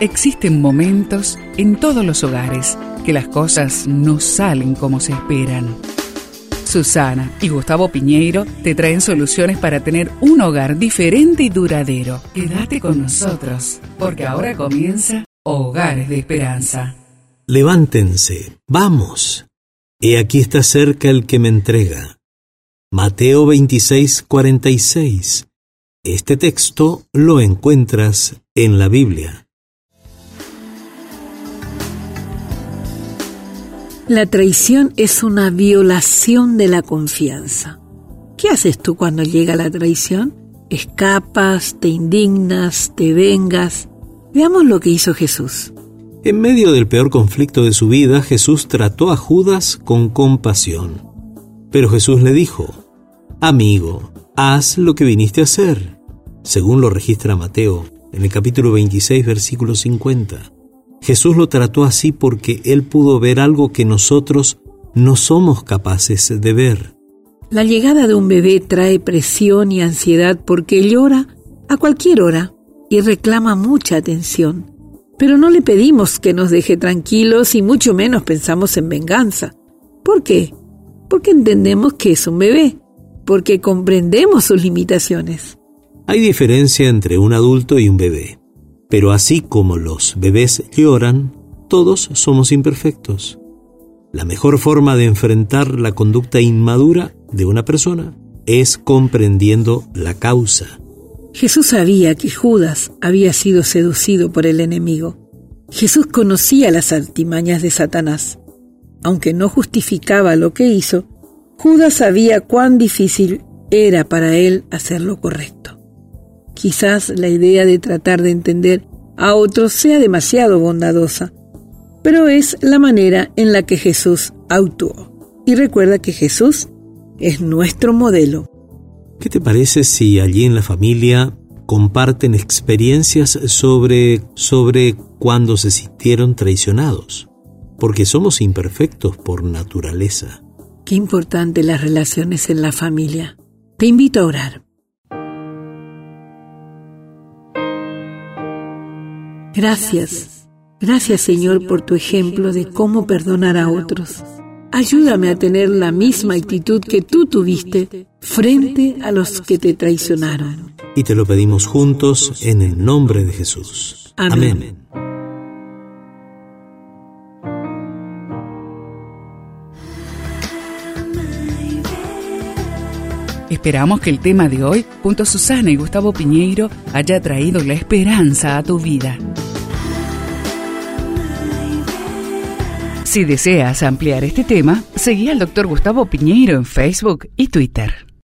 Existen momentos en todos los hogares que las cosas no salen como se esperan. Susana y Gustavo Piñeiro te traen soluciones para tener un hogar diferente y duradero. Quédate con nosotros, porque ahora comienza Hogares de Esperanza. Levántense, vamos. He aquí está cerca el que me entrega. Mateo 26, 46. Este texto lo encuentras en la Biblia. La traición es una violación de la confianza. ¿Qué haces tú cuando llega la traición? Escapas, te indignas, te vengas. Veamos lo que hizo Jesús. En medio del peor conflicto de su vida, Jesús trató a Judas con compasión. Pero Jesús le dijo, Amigo, haz lo que viniste a hacer, según lo registra Mateo en el capítulo 26, versículo 50. Jesús lo trató así porque Él pudo ver algo que nosotros no somos capaces de ver. La llegada de un bebé trae presión y ansiedad porque llora a cualquier hora y reclama mucha atención. Pero no le pedimos que nos deje tranquilos y mucho menos pensamos en venganza. ¿Por qué? Porque entendemos que es un bebé, porque comprendemos sus limitaciones. Hay diferencia entre un adulto y un bebé. Pero así como los bebés lloran, todos somos imperfectos. La mejor forma de enfrentar la conducta inmadura de una persona es comprendiendo la causa. Jesús sabía que Judas había sido seducido por el enemigo. Jesús conocía las artimañas de Satanás. Aunque no justificaba lo que hizo, Judas sabía cuán difícil era para él hacer lo correcto. Quizás la idea de tratar de entender a otros sea demasiado bondadosa, pero es la manera en la que Jesús actuó. Y recuerda que Jesús es nuestro modelo. ¿Qué te parece si allí en la familia comparten experiencias sobre, sobre cuando se sintieron traicionados? Porque somos imperfectos por naturaleza. Qué importante las relaciones en la familia. Te invito a orar. Gracias. Gracias Señor por tu ejemplo de cómo perdonar a otros. Ayúdame a tener la misma actitud que tú tuviste frente a los que te traicionaron. Y te lo pedimos juntos en el nombre de Jesús. Amén. Esperamos que el tema de hoy, junto a Susana y Gustavo Piñeiro, haya traído la esperanza a tu vida. Si deseas ampliar este tema, seguí al Dr. Gustavo Piñeiro en Facebook y Twitter.